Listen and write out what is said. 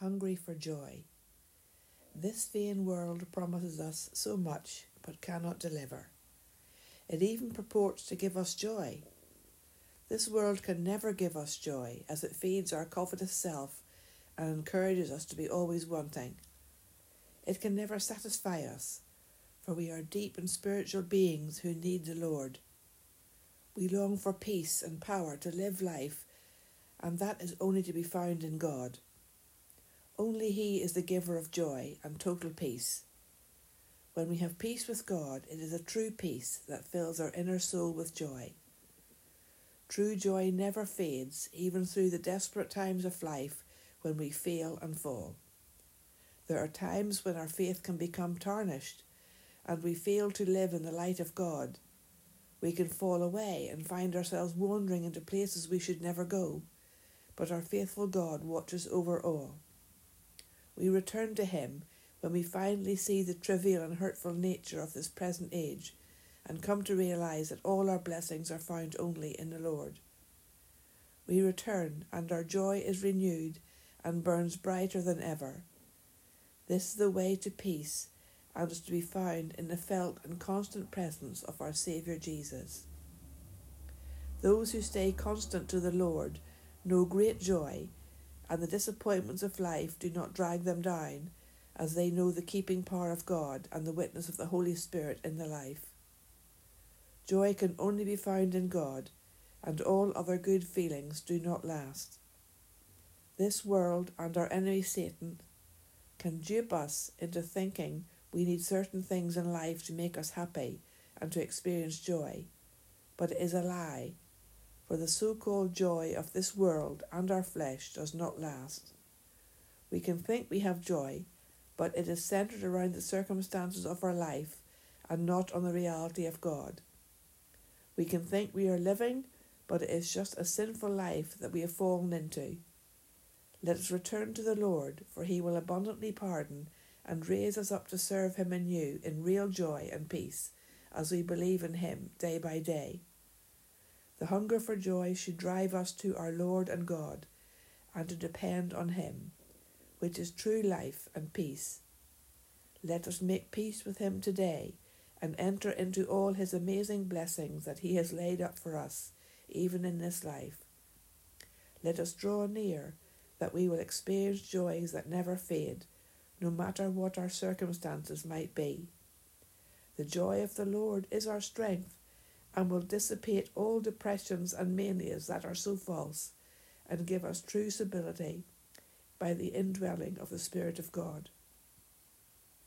hungry for joy. This vain world promises us so much but cannot deliver. It even purports to give us joy. This world can never give us joy as it feeds our covetous self and encourages us to be always wanting. It can never satisfy us, for we are deep and spiritual beings who need the Lord. We long for peace and power to live life, and that is only to be found in God. Only He is the giver of joy and total peace. When we have peace with God, it is a true peace that fills our inner soul with joy. True joy never fades, even through the desperate times of life when we fail and fall. There are times when our faith can become tarnished and we fail to live in the light of God. We can fall away and find ourselves wandering into places we should never go, but our faithful God watches over all. We return to Him when we finally see the trivial and hurtful nature of this present age and come to realize that all our blessings are found only in the Lord. We return and our joy is renewed and burns brighter than ever. This is the way to peace and is to be found in the felt and constant presence of our Saviour Jesus. Those who stay constant to the Lord know great joy, and the disappointments of life do not drag them down, as they know the keeping power of God and the witness of the Holy Spirit in their life. Joy can only be found in God, and all other good feelings do not last. This world and our enemy Satan can dupe us into thinking we need certain things in life to make us happy and to experience joy. But it is a lie, for the so called joy of this world and our flesh does not last. We can think we have joy, but it is centered around the circumstances of our life and not on the reality of God. We can think we are living, but it is just a sinful life that we have fallen into. Let us return to the Lord, for he will abundantly pardon and raise us up to serve him anew in real joy and peace as we believe in him day by day. The hunger for joy should drive us to our Lord and God and to depend on him, which is true life and peace. Let us make peace with him today and enter into all his amazing blessings that he has laid up for us, even in this life. Let us draw near that we will experience joys that never fade no matter what our circumstances might be. The joy of the Lord is our strength and will dissipate all depressions and manias that are so false and give us true stability by the indwelling of the Spirit of God.